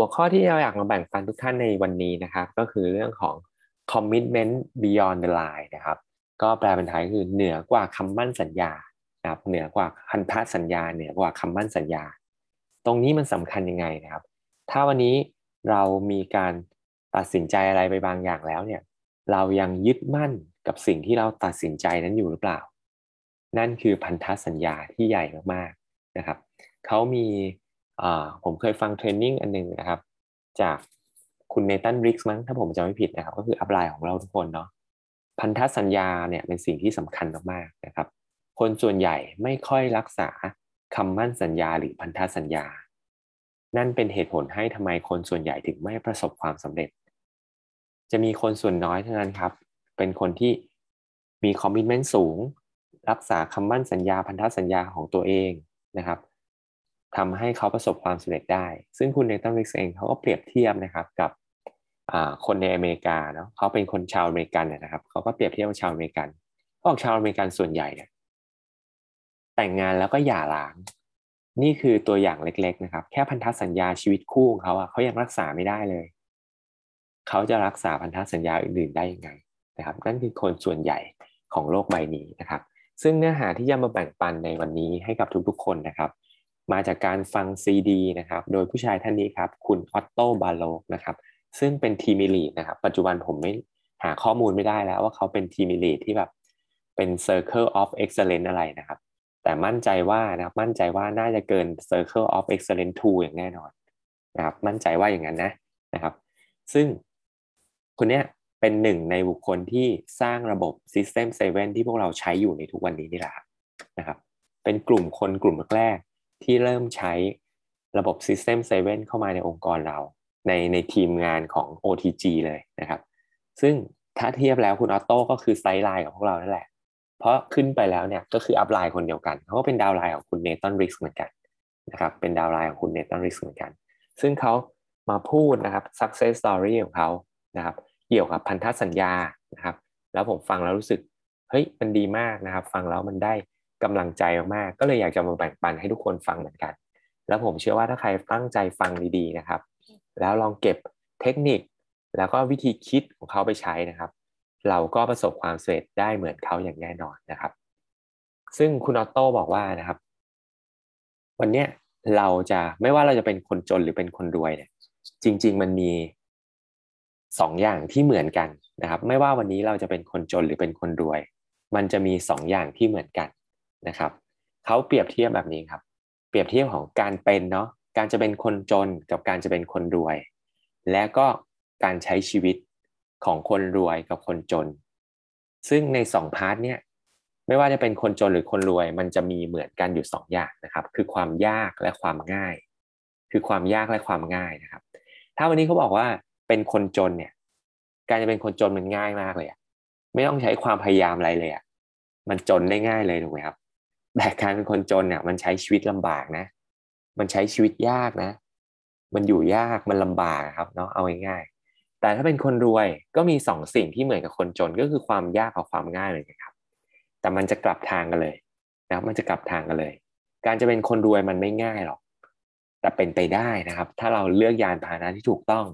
หัวข้อที่เราอยากมาแบ่งปันทุกท่านในวันนี้นะครับ ก็คือเรื่องของ commitment beyond the line นะครับ ก็แปลเป็นไทยคือเหนือกว่าคำมั่นสัญญานะครับเหนือกว่าพันธสัญญาเหนือกว่าคำมั่นสัญญา ตรงนี้มันสำคัญยังไงนะครับ ถ้าวันนี้เรามีการตัดสินใจอะไรไปบางอย่างแล้วเนี่ย เรายังยึดมั่นกับสิ่งที่เราตัดสินใจนั้นอยู่หรือเปล่า นั่นคือพันธสัญญาที่ใหญ่มากๆนะครับเขามี ผมเคยฟังเทรนนิ่งอันนึงนะครับ จากคุณเนตันริกส์มั้งถ้าผมจำไม่ผิดนะครับ ก็คืออัพไลน์ของเราทุกคนเนาะพันธสัญญาเนี่ยเป็นสิ่งที่สำคัญมากๆนะครับ คนส่วนใหญ่ไม่ค่อยรักษาคำมั่นสัญญาหรือพันธสัญญา นั่นเป็นเหตุผลให้ทำไมคนส่วนใหญ่ถึงไม่ประสบความสำเร็จ จะมีคนส่วนน้อยเท่านั้นครับ เป็นคนที่มี commitment สูง รักษาคำมั่นสัญญาพันธสัญญาของตัวเองนะครับ ทำให้เขาประสบความสำเร็จได้ ซึ่งคุณเนตันริกเองเขาก็เปรียบเทียบนะครับกับคนในอเมริกาเนาะเขาเป็นคนชาวอเมริกันนะครับเขาก็เปรียบเทียบกับชาวอเมริกันพวกชาวอเมริกันส่วนใหญ่เนี่ยแต่งงานแล้วก็หย่าร้าง นี่คือตัวอย่างเล็ก ๆ นะครับ แค่พันธสัญญาชีวิตคู่ของเขาอะเขายังรักษาไม่ได้เลย เขาจะรักษาพันธสัญญาอื่นๆได้ยังไงนะครับ นั่นคือคนส่วนใหญ่ของโลกใบนี้นะครับ ซึ่งเนื้อหาที่จะมาแบ่งปันในวันนี้ให้กับทุกๆ คนนะครับ มาจากการฟังซีดีนะครับ โดยผู้ชายท่านนี้ครับ คุณออตโตบาโลกนะครับ ซึ่งเป็นทีมิลีนะครับ ปัจจุบันผมไม่หาข้อมูลไม่ได้แล้วว่าเขาเป็นทีมิลีที่แบบเป็น Circle of Excellence อะไรนะครับ แต่มั่นใจว่านะครับ มั่นใจว่าน่าจะเกิน Circle of Excellence 2 อย่างแน่นอนนะครับ มั่นใจว่าอย่างนั้นนะนะครับ ซึ่งคนเนี้ยเป็นหนึ่งในบุคคลที่สร้างระบบ System 7 ที่พวกเราใช้อยู่ในทุกวันนี้นี่แหละนะครับ เป็นกลุ่มคนกลุ่มแรก ที่เริ่มใช้ระบบ System 7 เข้ามาในองค์กรเรา ในในทีมงานของ OTG เลยนะครับ ซึ่งถ้าเทียบแล้วคุณออโต้ก็คือ sideline ของพวกเรานั่นแหละ เพราะขึ้นไปแล้วเนี่ยก็คือ upline คนเดียวกันเขาก็เป็น downline ของคุณเนตันริกเหมือนกันนะครับเป็นดาวไลน์ของคุณเนตันริกเหมือนกัน ซึ่งเขามาพูดนะครับ success story ของเขานะครับเกี่ยวกับพันธสัญญานะครับ แล้วผมฟังแล้วรู้สึกเฮ้ยมันดีมากนะครับ ฟังแล้วมันได้ กำลังใจมากๆก็เลยอยากจะมาแบ่งปันให้ทุกคนฟังเหมือนกัน แล้วผมเชื่อว่าถ้าใครตั้งใจฟังดีๆนะครับ แล้วลองเก็บเทคนิค แล้วก็วิธีคิดของเขาไปใช้นะครับ เราก็ประสบความสำเร็จได้เหมือนเขาอย่างแน่นอนนะครับ ซึ่งคุณออโต้บอกว่านะครับ วันนี้เราจะไม่ว่าเราจะเป็นคนจนหรือเป็นคนรวยเนี่ยจริง ๆ มันมีสองอย่างที่เหมือนกันนะครับ ไม่ว่าวันนี้เราจะเป็นคนจนหรือเป็นคนรวย มันจะมีสองอย่างที่เหมือนกัน นะครับเขาเปรียบเทียบแบบนี้ครับ เปรียบเทียบของการเป็นเนาะการจะเป็นคนจนกับการจะเป็นคนรวย และก็การใช้ชีวิตของคนรวยกับคนจน ซึ่งในสองพาร์ทเนี่ยไม่ว่าจะเป็นคนจนหรือคนรวย มันจะมีเหมือนกันอยู่สองอย่างนะครับ คือความยากและความง่าย คือความยากและความง่ายนะครับ ถ้าวันนี้เขาบอกว่าเป็นคนจนเนี่ย การจะเป็นคนจนมันง่ายมากเลยอะไม่ต้องใช้ความพยายามอะไรเลยอะมันจนได้ง่ายเลยถูกไหมครับ แต่การเป็นคนจนเนี่ย มันใช้ชีวิตลำบากนะ มันใช้ชีวิตยากนะ มันอยู่ยากมันลำบากครับเนาะเอาง่ายๆแต่ถ้าเป็นคนรวยก็มีสองสิ่งที่เหมือนกับคนจนก็คือความยากกับความง่ายเลยครับ แต่มันจะกลับทางกันเลยนะครับมันจะกลับทางกันเลย การจะเป็นคนรวยมันไม่ง่ายหรอก แต่เป็นไปได้นะครับ ถ้าเราเลือกยานพาหนะที่ถูกต้อง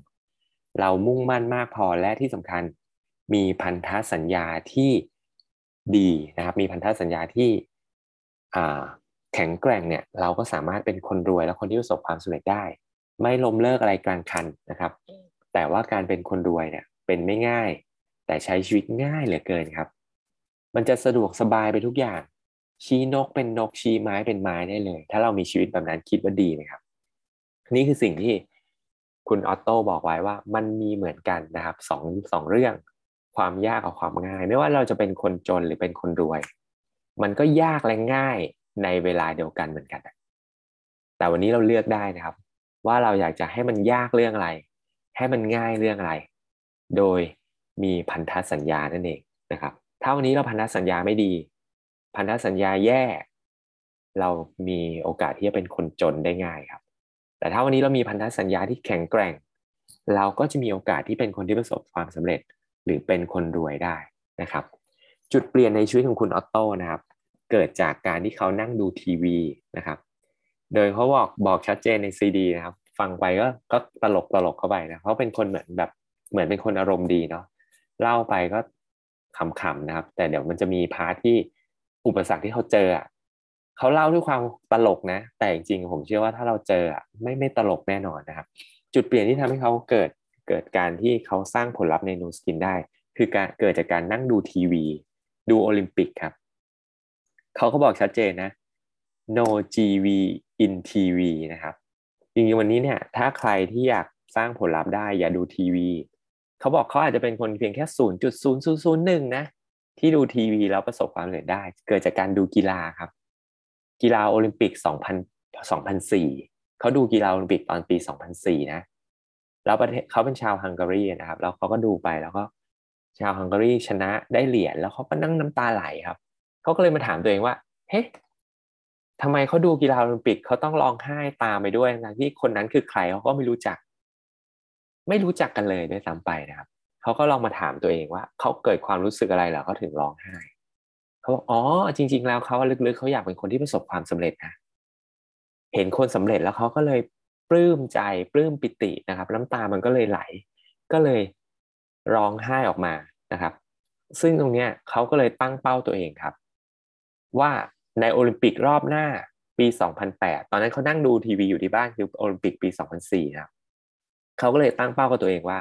เรามุ่งมั่นมากพอและที่สำคัญมีพันธสัญญาที่ดีนะครับ มีพันธสัญญาที่ แข็งแกร่งเนี่ยเราก็สามารถเป็นคนรวยและคนที่ประสบความสำเร็จได้ ไม่ล้มเลิกอะไรกลางคันนะครับ แต่ว่าการเป็นคนรวยเนี่ยเป็นไม่ง่าย แต่ใช้ชีวิตง่ายเหลือเกินครับ มันจะสะดวกสบายไปทุกอย่าง ชี้นกเป็นนกชี้ไม้เป็นไม้ได้เลย ถ้าเรามีชีวิตแบบนั้นคิดว่าดีนะครับ นี่คือสิ่งที่คุณออตโต้บอกไว้ว่ามันมีเหมือนกันนะครับสองสองเรื่องความยากกับความง่าย ไม่ว่าเราจะเป็นคนจนหรือเป็นคนรวย มันก็ยากและง่ายในเวลาเดียวกันเหมือนกัน แต่วันนี้เราเลือกได้นะครับ ว่าเราอยากจะให้มันยากเรื่องอะไร ให้มันง่ายเรื่องอะไร โดยมีพันธสัญญานั่นเองนะครับ ถ้าวันนี้เราพันธสัญญาไม่ดี พันธสัญญาแย่ เรามีโอกาสที่จะเป็นคนจนได้ง่ายครับ แต่ถ้าวันนี้เรามีพันธสัญญาที่แข็งแกร่ง เราก็จะมีโอกาสที่เป็นคนที่ประสบความสำเร็จ หรือเป็นคนรวยได้นะครับ จุดเปลี่ยนในชีวิตของคุณออโต้นะครับ เกิดจากการที่เขานั่งดูทีวีนะครับ โดยเขาบอกบอกชัดเจนในซีดีนะครับ ฟังไปก็ก็ตลกตลกเข้าไปนะเพราะเป็นคนเหมือนแบบเหมือนเป็นคนอารมณ์ดีเนาะเล่าไปก็ขำๆนะครับ แต่เดี๋ยวมันจะมี part ที่อุปสรรคที่เขาเจออะเขาเล่าด้วยความตลกนะ แต่จริงๆผมเชื่อว่าถ้าเราเจออะไม่ไม่ตลกแน่นอนนะครับ จุดเปลี่ยนที่ทำให้เขาเกิดเกิดการที่เขาสร้างผลลัพธ์ในนูสกินได้ คือการเกิดจากการนั่งดูทีวี ดูโอลิมปิกครับ เขาก็บอกชัดเจนนะ no GV in TV นะครับจริงๆวันนี้เนี่ย ถ้าใครที่อยากสร้างผลลัพธ์ได้อย่าดูทีวี เขาบอกเขาอาจจะเป็นคนเพียงแค่ศูนย์จุดศูนย์ศูนย์ศูนย์หนึ่งนะ ที่ดูทีวีแล้วประสบความสำเร็จได้ เกิดจากการดูกีฬาครับ กีฬาโอลิมปิกสองพันสองพันสี่เขาดูกีฬาโอลิมปิกตอนปีสองพันสี่นะแล้วประเทศเขาเป็นชาวฮังการีนะครับ แล้วเขาก็ดูไปแล้วก็ ชาวฮังการีชนะได้เหรียญแล้วเขาก็นั่งน้ำตาไหลครับเขาก็เลยมาถามตัวเองว่าเฮ้ทำไมเขาดูกีฬาโอลิมปิกเขาต้องร้องไห้ตามไปด้วยนะที่คนนั้นคือใครเขาก็ไม่รู้จัก ไม่รู้จักกันเลยด้วยซ้ำไปนะครับเขาก็ลองมาถามตัวเองว่าเขาเกิดความรู้สึกอะไรเหรอเขาถึงร้องไห้เขาบอกอ๋อจริง ๆ แล้วเขาลึกๆเขาอยากเป็นคนที่ประสบความสำเร็จนะเห็นคนสำเร็จแล้วเขาก็เลยปลื้มใจปลื้มปิตินะครับ น้ำตามันก็เลยไหล ก็เลย ร้องไห้ออกมานะครับ ซึ่งตรงเนี้ยเขาก็เลยตั้งเป้าตัวเองครับ ว่าในโอลิมปิกรอบหน้าปี 2008 ตอนนั้นเขานั่งดูทีวีอยู่ที่บ้านคือโอลิมปิกปี 2004นะครับเขาก็เลยตั้งเป้ากับตัวเองว่า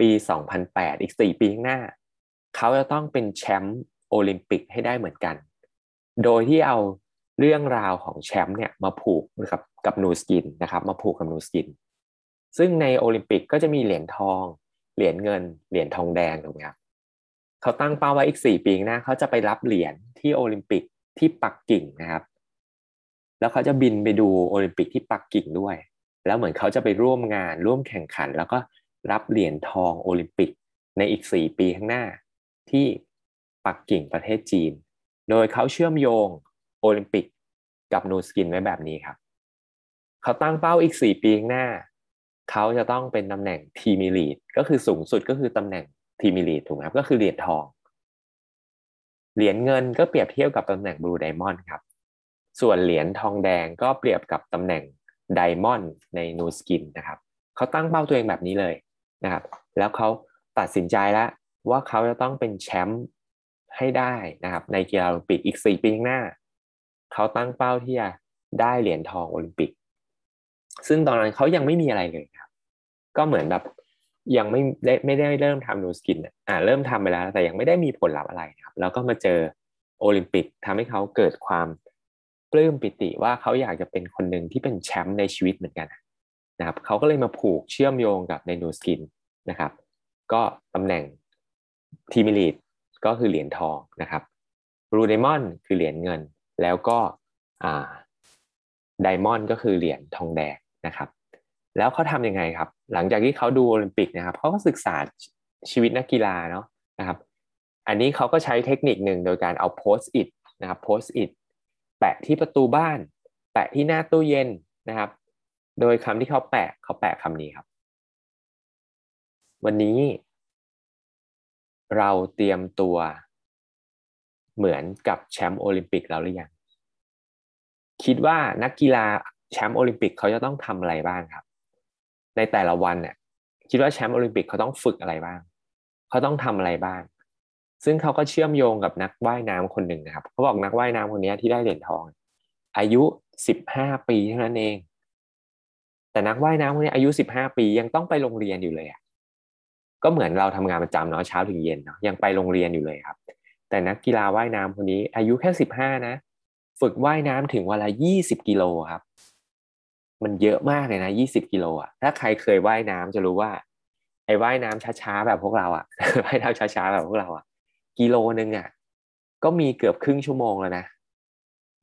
ปี 2008 อีก 4 ปีข้างหน้า เขาจะต้องเป็นแชมป์โอลิมปิกให้ได้เหมือนกัน โดยที่เอาเรื่องราวของแชมป์เนี่ยมาผูกกับกับ Nu Skin นะครับ มาผูกกับ Nu Skin ซึ่งในโอลิมปิกก็จะมีเหรียญทอง เหรียญเงินเหรียญทองแดงถูกไหมครับเขาตั้งเป้าไว้อีก4ปีหน้าเขาจะไปรับเหรียญที่โอลิมปิกที่ปักกิ่งนะครับ แล้วเขาจะบินไปดูโอลิมปิกที่ปักกิ่งด้วย แล้วเหมือนเขาจะไปร่วมงานร่วมแข่งขัน แล้วก็รับเหรียญทองโอลิมปิกในอีก4ปีข้างหน้า ที่ปักกิ่งประเทศจีน โดยเขาเชื่อมโยงโอลิมปิกกับ Nu Skin ไว้แบบนี้ครับ เขาตั้งเป้าอีก4ปีข้างหน้า เขาจะต้องเป็นตำแหน่ง Team Elite ก็คือสูงสุดก็คือตำแหน่ง Team Elite ถูกไหมครับก็คือเหรียญทอง เหรียญเงินก็เปรียบเทียบกับตำแหน่ง Blue Diamond ครับ ส่วนเหรียญทองแดงก็เปรียบกับตำแหน่ง Diamond ใน Nu Skin นะครับเขาตั้งเป้าตัวเองแบบนี้เลยนะครับ แล้วเขาตัดสินใจแล้วว่าเขาจะต้องเป็นแชมป์ให้ได้นะครับ ในกีฬาโอลิมปิกอีกสี่ปีข้างหน้า เขาตั้งเป้าที่จะได้เหรียญทองโอลิมปิก ซึ่งตอนนั้นเขายังไม่มีอะไรเลยครับ ก็เหมือนแบบยังไม่ได้ไม่ได้เริ่มทำ Nu Skin อ่าเริ่มทำไปแล้ว แต่ยังไม่ได้มีผลลัพธ์อะไรครับ แล้วก็มาเจอโอลิมปิกทำให้เขาเกิดความปลื้มปิติว่าเขาอยากจะเป็นคนหนึ่งที่เป็นแชมป์ในชีวิตเหมือนกันนะครับเขาก็เลยมาผูกเชื่อมโยงกับใน Nu Skin นะครับ ก็ตำแหน่ง Team Elite ก็คือเหรียญทองนะครับ Blue Diamond คือเหรียญเงิน แล้วก็อ่า Diamond ก็คือเหรียญทองแดง นะครับแล้วเขาทำยังไงครับ หลังจากที่เขาดูโอลิมปิกนะครับเขาก็ศึกษาชีวิตนักกีฬาเนาะนะครับอันนี้เขาก็ใช้เทคนิคหนึ่งโดยการเอาโพสต์อิทนะครับโพสต์อิทแปะที่ประตูบ้าน แปะที่หน้าตู้เย็นนะครับ โดยคำที่เขาแปะเขาแปะคำนี้ครับ วันนี้ เราเตรียมตัวเหมือนกับแชมป์โอลิมปิกเราหรือยังคิดว่านักกีฬา แชมป์โอลิมปิกเขาจะต้องทำอะไรบ้างครับ ในแต่ละวันเนี่ยคิดว่าแชมป์โอลิมปิกเขาต้องฝึกอะไรบ้าง เขาต้องทำอะไรบ้าง ซึ่งเขาก็เชื่อมโยงกับนักว่ายน้ำคนหนึ่งนะครับ เขาบอกนักว่ายน้ำคนนี้ที่ได้เหรียญทอง อายุสิบห้าปีเท่านั้นเอง แต่นักว่ายน้ำคนนี้อายุสิบห้าปียังต้องไปโรงเรียนอยู่เลยอะ ก็เหมือนเราทำงานประจำเนาะเช้าถึงเย็นเนาะยังไปโรงเรียนอยู่เลยครับ แต่นักกีฬาว่ายน้ำคนนี้ อายุแค่สิบห้านะ ฝึกว่ายน้ำถึงวันละยี่สิบกิโลครับ มันเยอะมากเลยนะยี่สิบกิโลอะถ้าใครเคยว่ายน้ำจะรู้ว่า ไอ้ว่ายน้ำช้าๆแบบพวกเราอะว่ายน้ำช้าๆแบบพวกเราอะ กิโลนึงอะ ก็มีเกือบครึ่งชั่วโมงแล้วนะ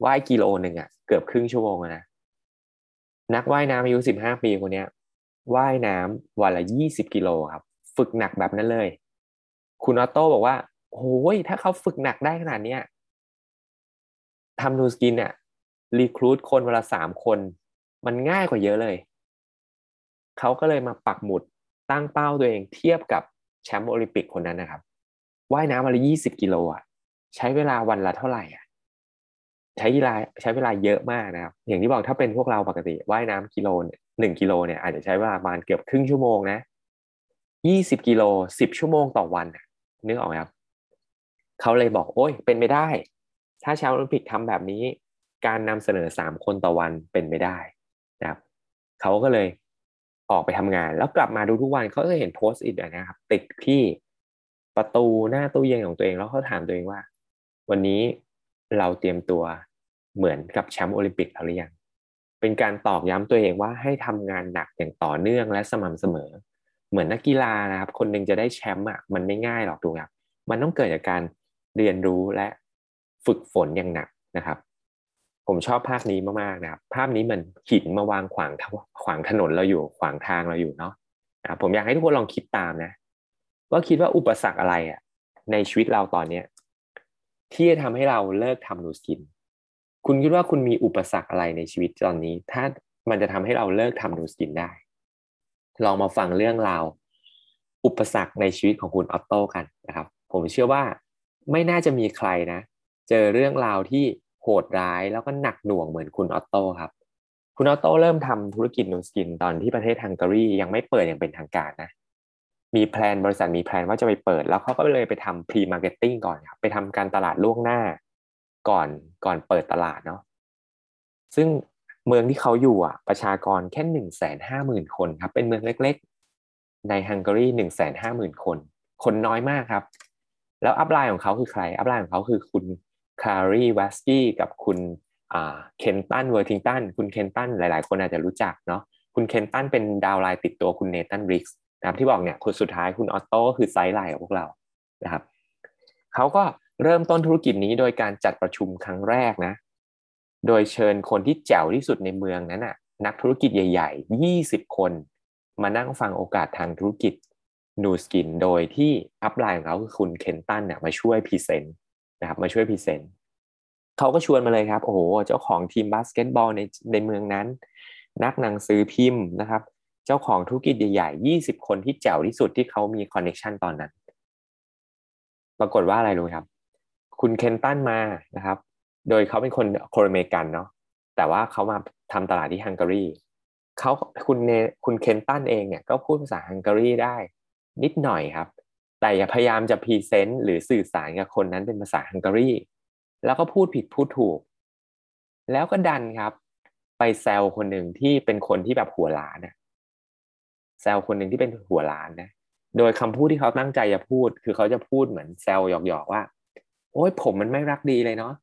ว่ายกิโลหนึ่งอะ เกือบครึ่งชั่วโมงแล้วนะนักว่ายน้ำอายุสิบห้าปีคนนี้ว่ายน้ำวันละยี่สิบกิโลครับ ฝึกหนักแบบนั้นเลย คุณออโต้บอกว่าโอ้ยถ้าเขาฝึกหนักได้ขนาดเนี้ยทำ Nu Skin เนี่ย recruit คนเวลาสามคน มันง่ายกว่าเยอะเลย เขาก็เลยมาปักหมุดตั้งเป้าตัวเองเทียบกับแชมป์โอลิมปิกคนนั้นนะครับว่ายน้ำวันละยี่สิบกิโลอะ ใช้เวลาวันละเท่าไหร่อะ ใช้เวลาใช้เวลาเยอะมากนะครับ อย่างที่บอกถ้าเป็นพวกเราปกติว่ายน้ำกิโลหนึ่งกิโลเนี่ยอาจจะใช้เวลาประมาณเกือบครึ่งชั่วโมงนะยี่สิบกิโลสิบชั่วโมงต่อวันนึกออกไหมครับเขาเลยบอกโอ้ยเป็นไม่ได้ ถ้าชาวโอลิมปิกทำแบบนี้ การนำเสนอสามคนต่อวันเป็นไม่ได้ เขาก็เลยออกไปทำงาน แล้วกลับมาดูทุกวันเขาก็เห็นโพสต์อีกนะครับ ติดที่ประตูหน้าตู้เย็นของตัวเองแล้วเขาถามตัวเองว่า วันนี้เราเตรียมตัวเหมือนกับแชมป์โอลิมปิกหรือยังเป็นการตอกย้ำตัวเองว่าให้ทำงานหนักอย่างต่อเนื่องและสม่ำเสมอ เหมือนนักกีฬานะครับ คนหนึ่งจะได้แชมป์อะมันไม่ง่ายหรอกถูกครับมันต้องเกิดจากการเรียนรู้และฝึกฝนอย่างหนักนะครับ ผมชอบภาพนี้มากๆนะครับ ภาพนี้มันหินมาวางขวางขวางถนนเราอยู่ ขวางทางเราอยู่เนาะนะผมอยากให้ทุกคนลองคิดตามนะ ว่าคิดว่าอุปสรรคอะไรอะในชีวิตเราตอนเนี้ยที่จะทำให้เราเลิกทำนูสกิน คุณคิดว่าคุณมีอุปสรรคอะไรในชีวิตตอนนี้ ถ้ามันจะทำให้เราเลิกทำ Nu Skin ได้ ลองมาฟังเรื่องราวอุปสรรคในชีวิตของคุณออตโต้กันนะครับ ผมเชื่อว่าไม่น่าจะมีใครนะ เจอเรื่องราวที่ โหดร้ายแล้วก็หนักหน่วงเหมือนคุณออตโต้ครับ คุณออตโต้เริ่มทำธุรกิจ Nu Skin ตอนที่ประเทศฮังการียังไม่เปิดอย่างเป็นทางการนะ มี plan บริษัทมี plan ว่าจะไปเปิด แล้วเขาก็เลยไปทำ pre-marketing ก่อนครับไปทำการตลาดล่วงหน้า ก่อนก่อนเปิดตลาดเนาะซึ่งเมืองที่เขาอยู่อะประชากรแค่หนึ่งแสนห้าหมื่นคนครับ เป็นเมืองเล็กๆ ในฮังการีหนึ่งแสนห้าหมื่นคน คนน้อยมากครับ แล้ว upline ของเขาคือใคร upline ของเขาคือคุณ คารีวัสกี้กับคุณเคนตันเวอร์ทิงตันคุณเคนตันหลาย ๆ คนอาจจะรู้จักเนาะคุณเคนตันเป็น downline ติดตัวคุณเนธันริกส์นะครับที่บอกเนี่ยคนสุดท้ายคุณออตโต้ก็คือ sideline ของพวกเรานะครับเขาก็เริ่มต้นธุรกิจนี้โดยการจัดประชุมครั้งแรกนะ โดยเชิญคนที่แจ๋วที่สุดในเมืองนั้นน่ะนักธุรกิจใหญ่ ๆ 20 คน มานั่งฟังโอกาสทางธุรกิจ Nu Skin โดยที่ upline ของเขาคือคุณเคนตันเนี่ยมาช่วย present นะครับมาช่วย present เขาก็ชวนมาเลยครับโอ้โหเจ้าของทีมบาสเกตบอลในในเมืองนั้น นักหนังสือพิมพ์นะครับ เจ้าของธุรกิจใหญ่ๆยี่สิบคนที่แจ๋วที่สุดที่เขามี connection ตอนนั้น ปรากฏว่าอะไรรู้ครับ คุณเคนตันมานะครับ โดยเขาเป็นคนอเมริกันเนาะแต่ว่าเขามาทำตลาดที่ฮังการีเขาคุณเนคุณเคนตันเองเนี่ยก็พูดภาษาฮังการีได้นิดหน่อยครับ แต่อยากพยายามจะ present หรือสื่อสารกับคนนั้นเป็นภาษาฮังการีแล้วก็พูดผิดพูดถูก แล้วก็ดันครับ ไปแซวคนหนึ่งที่เป็นคนที่แบบหัวล้านนี่ยแซวคนหนึ่งที่เป็นหัวล้านนะ โดยคำพูดที่เขาตั้งใจจะพูด คือเขาจะพูดเหมือนแซวหยอกๆว่า โอ้ยผมมันไม่รักดีเลยเนาะ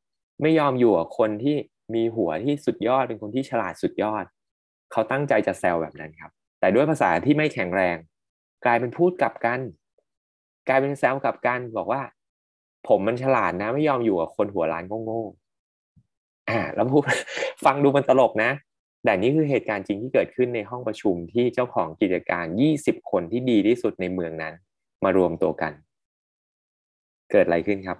ไม่ยอมอยู่กับคนที่มีหัวที่สุดยอดเป็นคนที่ฉลาดสุดยอด เขาตั้งใจจะแซวแบบนั้นครับ แต่ด้วยภาษาที่ไม่แข็งแรง กลายเป็นพูดกลับกัน กลายเป็นแซวกับกันบอกว่า ผมมันฉลาดนะ ไม่ยอมอยู่กับคนหัวล้านโง่ๆอ่า แล้วพูดฟังดูมันตลกนะ แต่นี่คือเหตุการณ์จริงที่เกิดขึ้นในห้องประชุมที่เจ้าของกิจการ 20 คนที่ดีที่สุดในเมืองนั้น มารวมตัวกัน เกิดอะไรขึ้นครับ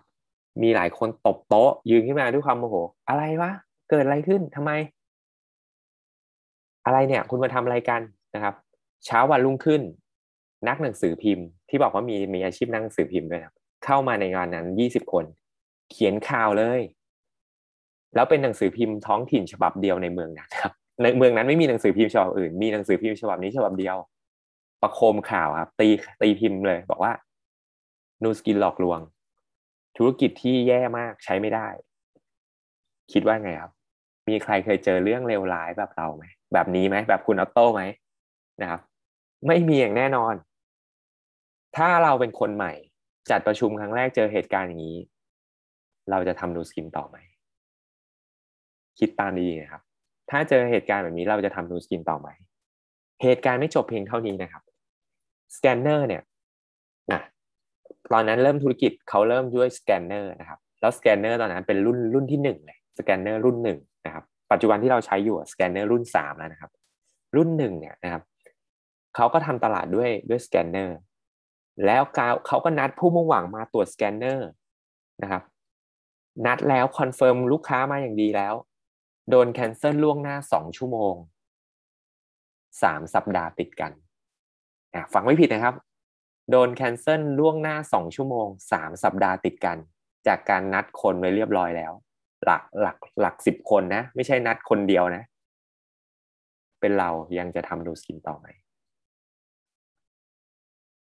มีหลายคนตบโต๊ะ ยืนขึ้นมาด้วยความโมโห อะไรวะ เกิดอะไรขึ้นทำไม อะไรเนี่ย คุณมาทำอะไรกันนะครับ เช้าวันรุ่งขึ้น นักหนังสือพิมพ์ ที่บอกว่ามีมีอาชีพนักหนังสือพิมพ์ด้วยครับ เข้ามาในงานนั้น20คน เขียนข่าวเลย แล้วเป็นหนังสือพิมพ์ท้องถิ่นฉบับเดียวในเมืองนะครับ ในเมืองนั้นไม่มีหนังสือพิมพ์ฉบับอื่น มีหนังสือพิมพ์ฉบับนี้ฉบับเดียว ประโคมข่าวครับ ตีตีพิมพ์เลย บอกว่านูสกินหลอกลวง ธุรกิจที่แย่มากใช้ไม่ได้ คิดว่าไงครับ มีใครเคยเจอเรื่องเลวร้ายแบบเราไหมแบบนี้ไหมแบบคุณออตโต้ไหมนะครับ ไม่มีอย่างแน่นอน ถ้าเราเป็นคนใหม่ จัดประชุมครั้งแรกเจอเหตุการณ์อย่างนี้ เราจะทำ Nu Skin ต่อไหม คิดตามดีนะครับ ถ้าเจอเหตุการณ์แบบนี้เราจะทำ Nu Skin ต่อไหม เหตุการณ์ไม่จบเพียงเท่านี้นะครับสแกนเนอร์เนี่ยนะตอนนั้นเริ่มธุรกิจเขาเริ่มด้วยสแกนเนอร์นะครับ แล้วสแกนเนอร์ตอนนั้นเป็นรุ่นรุ่นที่หนึ่งเลยสแกนเนอร์รุ่นหนึ่งนะครับ ปัจจุบันที่เราใช้อยู่สแกนเนอร์รุ่นสามแล้วนะครับ รุ่นหนึ่งเนี่ยนะครับเขาก็ทำตลาดด้วยด้วยสแกนเนอร์ แล้วเขาก็นัดผู้มุ่งหวังมาตรวจสแกนเนอร์นะครับ นัดแล้ว confirm ลูกค้ามาอย่างดีแล้ว โดน cancel ล่วงหน้าสองชั่วโมงสามสัปดาห์ติดกันฟังไม่ผิดนะครับ โดน cancel ล่วงหน้าสองชั่วโมงสามสัปดาห์ติดกัน จากการนัดคนไว้เรียบร้อยแล้ว หลักหลักหลักสิบคนนะ ไม่ใช่นัดคนเดียวนะ เป็นเรายังจะทำ Nu Skin ต่อไหม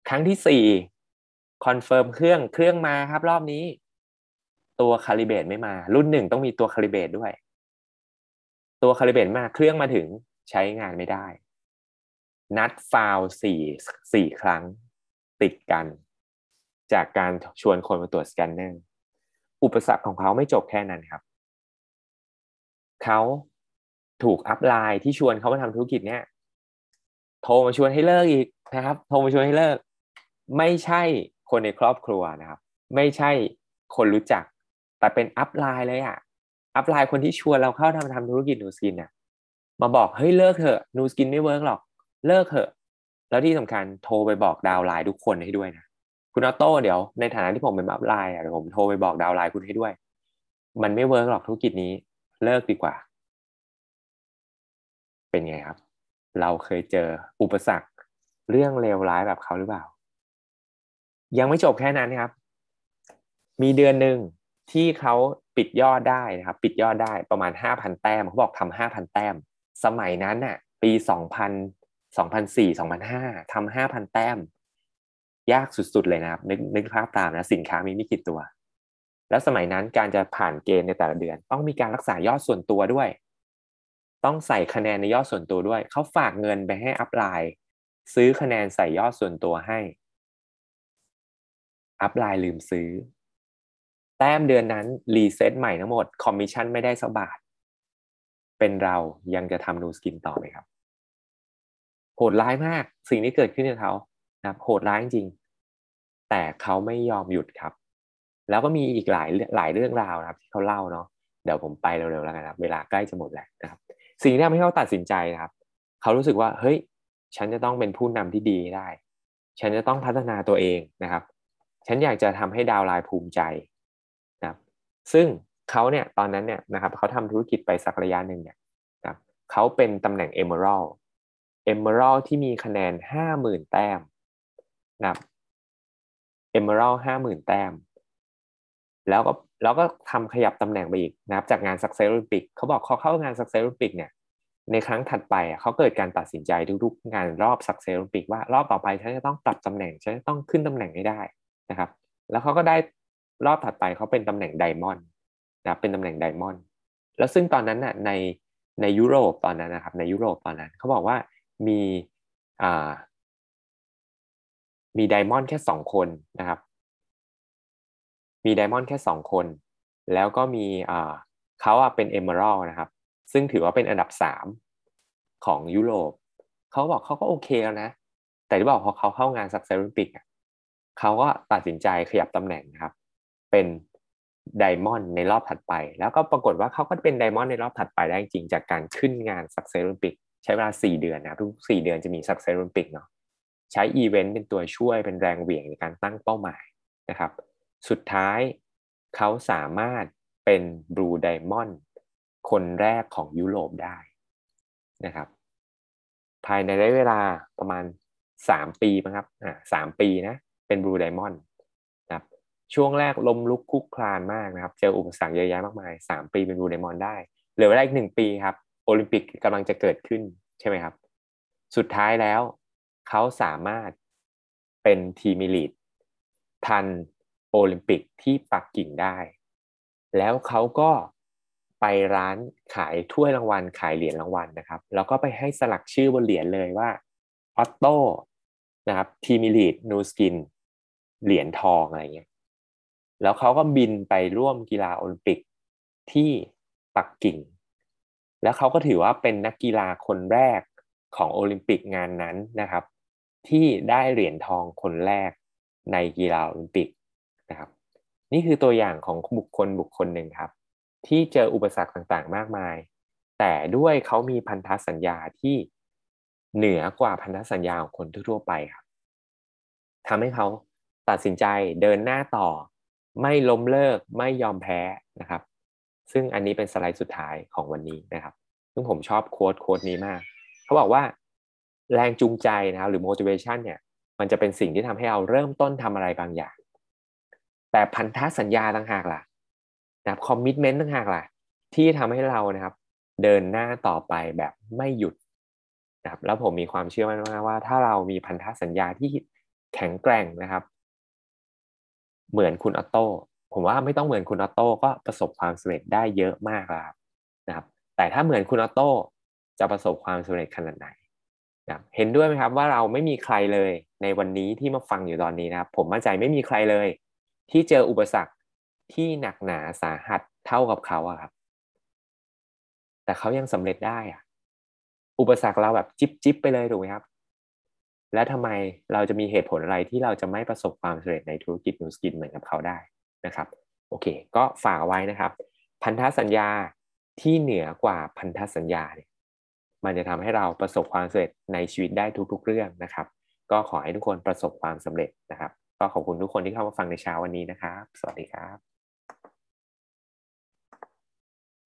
ครั้งที่สี่ confirm เครื่องเครื่องมาครับ รอบนี้ ตัว calibrate ไม่มา รุ่นหนึ่งต้องมีตัว calibrate ด้วย ตัว calibrate มาเครื่องมาถึงใช้งานไม่ได้ นัดฟาวสี่สี่ครั้งติดกัน จากการชวนคนมาตรวจสแกนเนอร์อุปสรรคของเขาไม่จบแค่นั้นครับ เขาถูก upline ที่ชวนเขามาทำธุรกิจเนี่ยโทรมาชวนให้เลิกอีกนะครับ โทรมาชวนให้เลิก ไม่ใช่คนในครอบครัวนะครับ ไม่ใช่คนรู้จัก แต่เป็น upline เลยอะ upline คนที่ชวนเราเข้าทำทำธุรกิจ Nu Skin เนี่ยมาบอกเฮ้ยเลิกเถอะ Nu Skin ไม่ work หรอกเลิกเถอะ แล้วที่สำคัญโทรไปบอก downline ทุกคนให้ด้วยนะคุณออโต้เดี๋ยวในฐานะที่ผมเป็น upline อะเดี๋ยวผมโทรไปบอก downline คุณให้ด้วย มันไม่ work หรอกธุรกิจนี้ เลิกดีกว่า เป็นไงครับ เราเคยเจออุปสรรคเรื่องเลวร้ายแบบเขาหรือเปล่า ยังไม่จบแค่นั้นครับ มีเดือนหนึ่งที่เขาปิดยอดได้นะครับ ปิดยอดได้ประมาณห้าพันแต้มเขาบอกทำห้าพันแต้ม สมัยนั้นน่ะ ปีสองพันสองพันสี่สองพันห้าทำห้าพันแต้ม ยากสุดๆเลยนะครับ นึกนึกภาพตามนะสินค้ามีไม่กี่ตัว แล้วสมัยนั้นการจะผ่านเกณฑ์ในแต่ละเดือน ต้องมีการรักษายอดส่วนตัวด้วย ต้องใส่คะแนนในยอดส่วนตัวด้วย เขาฝากเงินไปให้อัพไลน์ซื้อคะแนนใส่ยอดส่วนตัวให้ อัพไลน์ลืมซื้อ แต้มเดือนนั้นreset ใหม่ทั้งหมด คอมมิชชั่นไม่ได้สักบาท เป็นเรายังจะทำ Nu Skin ต่อไหมครับ โหดร้ายมากสิ่งที่เกิดขึ้นกับเขานะครับโหดร้ายจริง แต่เขาไม่ยอมหยุดครับ แล้วก็มีอีกหลายหลายเรื่องราวนะครับ ที่เขาเล่าเนาะเดี๋ยวผมไปเร็วๆแล้วกันครับ เวลาใกล้จะหมดแล้วนะครับ สิ่งที่ทำให้เขาตัดสินใจนะครับ เขารู้สึกว่าเฮ้ย ฉันจะต้องเป็นผู้นำที่ดีได้ ฉันจะต้องพัฒนาตัวเองนะครับ ฉันอยากจะทำให้ดาวไลน์ภูมิใจนะครับซึ่งเขาเนี่ยตอนนั้นเนี่ยนะครับเขาทำธุรกิจไปสักระยะหนึ่งเนี่ยนะครับเขาเป็นตำแหน่ง Emerald Emerald ที่มีคะแนนห้าหมื่นแต้มนะครับ Emerald ห้าหมื่นแต้ม แล้วก็แล้วก็ทำขยับตำแหน่งไปอีกนะครับจากงาน Success Olympic เขาบอกเขาเข้างาน Success Olympic เนี่ยในครั้งถัดไปเขาเกิดการตัดสินใจทุกๆ งานรอบ Success Olympic ว่ารอบต่อไปฉันจะต้องปรับตำแหน่งฉันจะต้องขึ้นตำแหน่งให้ได้ นะครับ แล้วเขาก็ได้รอบถัดไปเขาเป็นตำแหน่ง diamond นะเป็นตำแหน่ง diamond แล้วซึ่งตอนนั้นน่ะในในยุโรปตอนนั้นนะครับในยุโรปตอนนั้นเขาบอกว่ามีอ่ามี diamond แค่สองคนนะครับ มี diamond แค่สองคน แล้วก็มีอ่าเขาอะเป็น emerald นะครับ ซึ่งถือว่าเป็นอันดับสามของยุโรปเขาบอกเขาก็โอเคแล้วนะ แต่ที่บอกพอเขาเข้างาน success peak เขาก็ตัดสินใจขยับตำแหน่งนะครับ เป็น diamond ในรอบถัดไป แล้วก็ปรากฏว่าเขาก็เป็น diamond ในรอบถัดไปได้จริงจากการขึ้นงาน success peak ใช้เวลา 4 เดือนนะทุก 4 เดือนจะมี success peak เนาะใช้อีเวนต์เป็นตัวช่วยเป็นแรงเหวี่ยงในการตั้งเป้าหมายนะครับ สุดท้ายเขาสามารถเป็น blue diamond คนแรกของยุโรปได้นะครับ ภายในระยะเวลาประมาณ 3 ปีนะครับอ่าสามปีนะ เป็น blue diamond นะครับช่วงแรกลมลุกคุกคลานมากนะครับ เจออุปสรรคเยอะแยะมากมาย 3 ปีเป็น blue diamond ได้เหลือเวลาอีกหนึ่งปีครับโอลิมปิกกำลังจะเกิดขึ้นใช่ไหมครับ สุดท้ายแล้วเขาสามารถเป็น Team Elite ทันโอลิมปิกที่ปักกิ่งได้ แล้วเขาก็ไปร้านขายถ้วยรางวัลขายเหรียญรางวัลนะครับ แล้วก็ไปให้สลักชื่อบนเหรียญเลยว่าออตโต้นะครับ Team Elite Nu Skin เหรียญทองอะไรเงี้ยแล้วเขาก็บินไปร่วมกีฬาโอลิมปิกที่ปักกิ่ง แล้วเขาก็ถือว่าเป็นนักกีฬาคนแรกของโอลิมปิกงานนั้นนะครับ ที่ได้เหรียญทองคนแรกในกีฬาโอลิมปิกนะครับ นี่คือตัวอย่างของบุคคลบุคคลหนึ่งครับ ที่เจออุปสรรคต่างๆ มากมาย แต่ด้วยเขามีพันธสัญญาที่เหนือกว่าพันธสัญญาของคนทั่วไปครับทำให้เขา ตัดสินใจเดินหน้าต่อ ไม่ล้มเลิกไม่ยอมแพ้นะครับ ซึ่งอันนี้เป็นสไลด์สุดท้ายของวันนี้นะครับ ซึ่งผมชอบโค้ดโค้ดนี้มาก เขาบอกว่าแรงจูงใจนะครับหรือ motivation เนี่ย มันจะเป็นสิ่งที่ทำให้เราเริ่มต้นทำอะไรบางอย่าง แต่พันธสัญญาต่างหากล่ะนะครับ commitment ต่างหากล่ะ ที่ทำให้เรานะครับ เดินหน้าต่อไปแบบไม่หยุดนะครับแล้วผมมีความเชื่อมั่นว่าว่าถ้าเรามีพันธสัญญาที่แข็งแกร่งนะครับ เหมือนคุณออโต้ผมว่าไม่ต้องเหมือนคุณออโต้ก็ประสบความสำเร็จได้เยอะมากแล้วนะครับ แต่ถ้าเหมือนคุณออโต้จะประสบความสำเร็จขนาดไหนนะเห็นด้วยไหมครับว่าเราไม่มีใครเลยในวันนี้ที่มาฟังอยู่ตอนนี้นะครับ ผมมั่นใจไม่มีใครเลย ที่เจออุปสรรคที่หนักหนาสาหัสเท่ากับเขาอะครับ แต่เขายังสำเร็จได้อะอุปสรรคเราแบบจิบจิบไปเลยถูกไหมครับ และทำไมเราจะมีเหตุผลอะไรที่เราจะไม่ประสบความสำเร็จในธุรกิจนูสกินเหมือนกับเขาได้นะครับโอเค ก็ฝากไว้นะครับ พันธสัญญาที่เหนือกว่าพันธสัญญาเนี่ยมันจะทำให้เราประสบความสำเร็จในชีวิตได้ทุกๆเรื่องนะครับ ก็ขอให้ทุกคนประสบความสำเร็จนะครับ ก็ขอบคุณทุกคนที่เข้ามาฟังในเช้าวันนี้นะครับ สวัสดีครับ